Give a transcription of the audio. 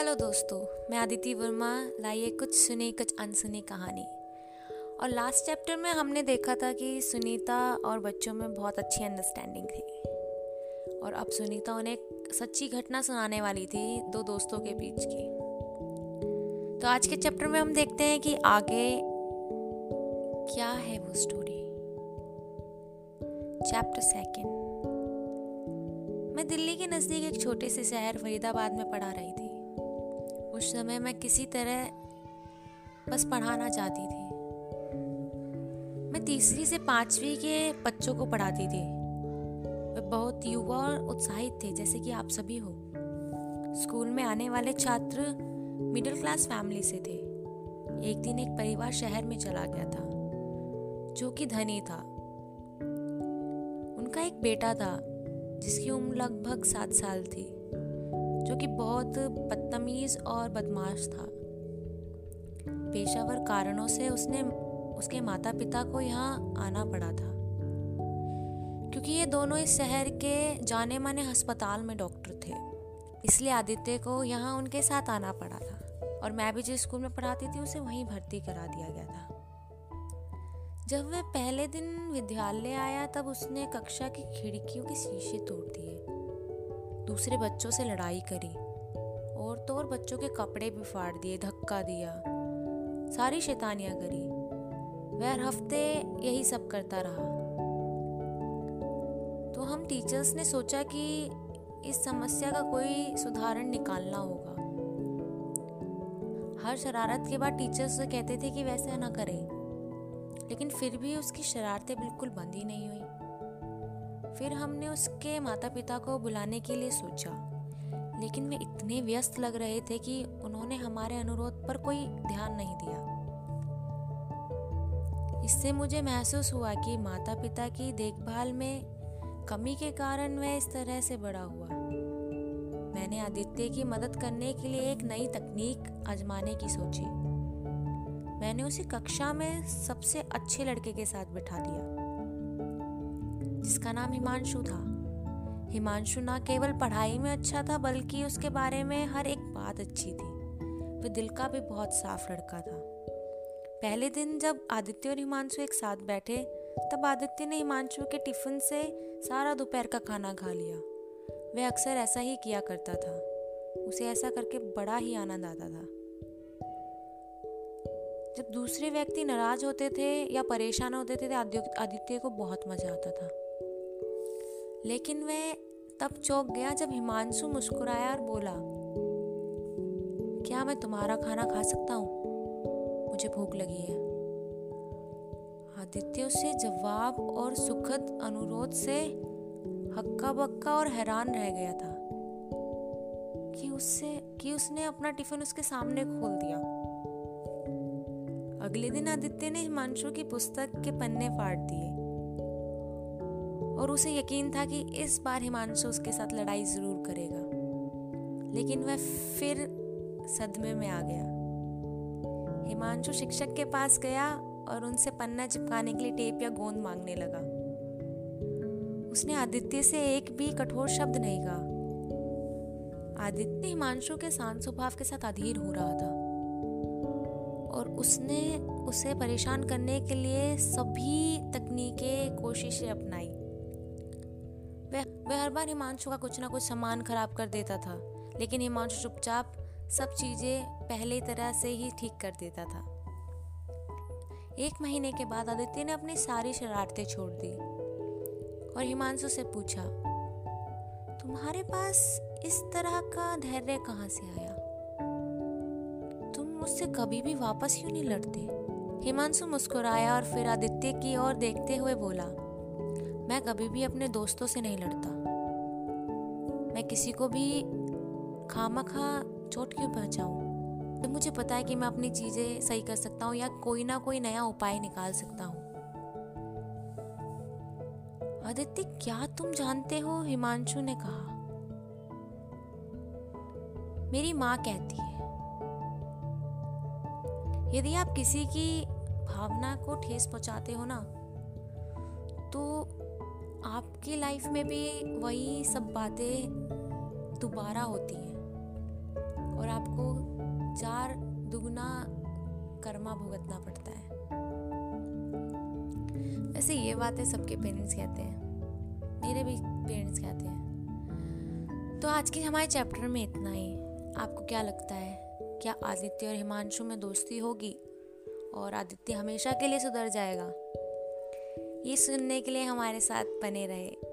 Hello दोस्तों, मैं आदिति वर्मा, लाइए कुछ सुनी, कुछ अनसुनी कहानी। और लास्ट चैप्टर में हमने देखा था कि सुनीता और बच्चों में बहुत अच्छी अंडरस्टैंडिंग थी। और अब सुनीता उन्हें एक सच्ची घटना सुनाने वाली थी दो दोस्तों के बीच की। तो आज के चैप्टर में हम देखते हैं कि आगे क्या है वो स्टोरी चैप्टर सेकेंड मैं दिल्ली के नज़दीक एक छोटे से शहर फरीदाबाद में पढ़ा रही थी। उस समय मैं किसी तरह बस पढ़ाना चाहती थी। मैं तीसरी से पांचवी के बच्चों को पढ़ाती थी। वे बहुत युवा और उत्साहित थे, जैसे कि आप सभी हो। स्कूल में आने वाले छात्र मिडिल क्लास फैमिली से थे। एक दिन एक परिवार शहर में चला गया था, जो कि धनी था। उनका एक बेटा था, जिसकी उम्र लगभग सात साल थी। जो कि बहुत बदतमीज और बदमाश था। पेशावर कारणों से उसने, उसके माता पिता को यहाँ आना पड़ा था। क्योंकि ये दोनों इस शहर के जाने माने अस्पताल में डॉक्टर थे। इसलिए आदित्य को यहाँ उनके साथ आना पड़ा था। और मैं भी जिस स्कूल में पढ़ाती थी, उसे वहीं भर्ती करा दिया गया था। जब वह पहले दिन विद्यालय आया, तब उसने कक्षा की खिड़कियों के शीशे तोड़ दिए। दूसरे बच्चों से लड़ाई करी। और तो और बच्चों के कपड़े भी फाड़ दिए, धक्का दिया। सारी शैतानियाँ करी। वह हर हफ़्ते यही सब करता रहा। तो हम टीचर्स ने सोचा कि इस समस्या का कोई सुधारण निकालना होगा। हर शरारत के बाद टीचर्स कहते थे कि वैसे ना करें। लेकिन फिर भी उसकी शरारतें बिल्कुल बंद ही नहीं हुई। फिर हमने उसके माता पिता को बुलाने के लिए सोचा। लेकिन वे इतने व्यस्त लग रहे थे कि उन्होंने हमारे अनुरोध पर कोई ध्यान नहीं दिया। इससे मुझे महसूस हुआ कि माता पिता की देखभाल में कमी के कारण वह इस तरह से बड़ा हुआ। मैंने आदित्य की मदद करने के लिए एक नई तकनीक आजमाने की सोची। मैंने उसे कक्षा में सबसे अच्छे लड़के के साथ बिठा दिया। जिसका नाम हिमांशु था। हिमांशु ना केवल पढ़ाई में अच्छा था, बल्कि उसके बारे में हर एक बात अच्छी थी। वह दिल का भी बहुत साफ़ लड़का था। पहले दिन जब आदित्य और हिमांशु एक साथ बैठे, तब आदित्य ने हिमांशु के टिफ़िन से सारा दोपहर का खाना खा लिया। वह अक्सर ऐसा ही किया करता था। उसे ऐसा करके बड़ा ही आनंद आता था। जब दूसरे व्यक्ति नाराज़ होते थे या परेशान होते थे तो आदित्य को बहुत मज़ा आता था। लेकिन वह तब चौक गया जब हिमांशु मुस्कुराया और बोला, क्या मैं तुम्हारा खाना खा सकता हूँ? मुझे भूख लगी है। आदित्य उससे जवाब और सुखद अनुरोध से हक्का बक्का और हैरान रह गया था कि उससे, कि उसने अपना टिफ़िन उसके सामने खोल दिया। अगले दिन आदित्य ने हिमांशु की पुस्तक के पन्ने फाड़ दिए। और उसे यकीन था कि इस बार हिमांशु उसके साथ लड़ाई ज़रूर करेगा। लेकिन वह फिर सदमे में आ गया। हिमांशु शिक्षक के पास गया और उनसे पन्ना चिपकाने के लिए टेप या गोंद मांगने लगा। उसने आदित्य से एक भी कठोर शब्द नहीं कहा। आदित्य हिमांशु के शांत स्वभाव के साथ अधीर हो रहा था। और उसने उसे परेशान करने के लिए सभी तकनीकें, कोशिशें अपनाई। वह वह हर बार हिमांशु का कुछ ना कुछ सामान खराब कर देता था, लेकिन हिमांशु चुपचाप सब चीज़ें पहले तरह से ही ठीक कर देता था। एक महीने के बाद आदित्य ने अपनी सारी शरारतें छोड़ दी और हिमांशु से पूछा, तुम्हारे पास इस तरह का धैर्य कहाँ से आया? तुम मुझसे कभी भी वापस क्यों नहीं लड़ते? हिमांशु मुस्कुराया और फिर आदित्य की ओर देखते हुए बोला मैं कभी भी अपने दोस्तों से नहीं लड़ता। मैं किसी को भी खामा खा चोट क्यों पहुंचाऊं? तो मुझे पता है कि मैं अपनी चीज़ें सही कर सकता हूँ या कोई ना कोई नया उपाय निकाल सकता हूँ। आदित्य, क्या तुम जानते हो? हिमांशु ने कहा। मेरी माँ कहती है, यदि आप किसी की भावना को ठेस पहुंचाते हो ना तो आपकी लाइफ में भी वही सब बातें दोबारा होती हैं। और आपको चार दुगना कर्मा भुगतना पड़ता है। वैसे ये बातें सबके पेरेंट्स कहते हैं। मेरे भी पेरेंट्स कहते हैं। तो आज के हमारे चैप्टर में इतना ही। आपको क्या लगता है? क्या आदित्य और हिमांशु में दोस्ती होगी? और आदित्य हमेशा के लिए सुधर जाएगा? ये सुनने के लिए हमारे साथ बने रहे।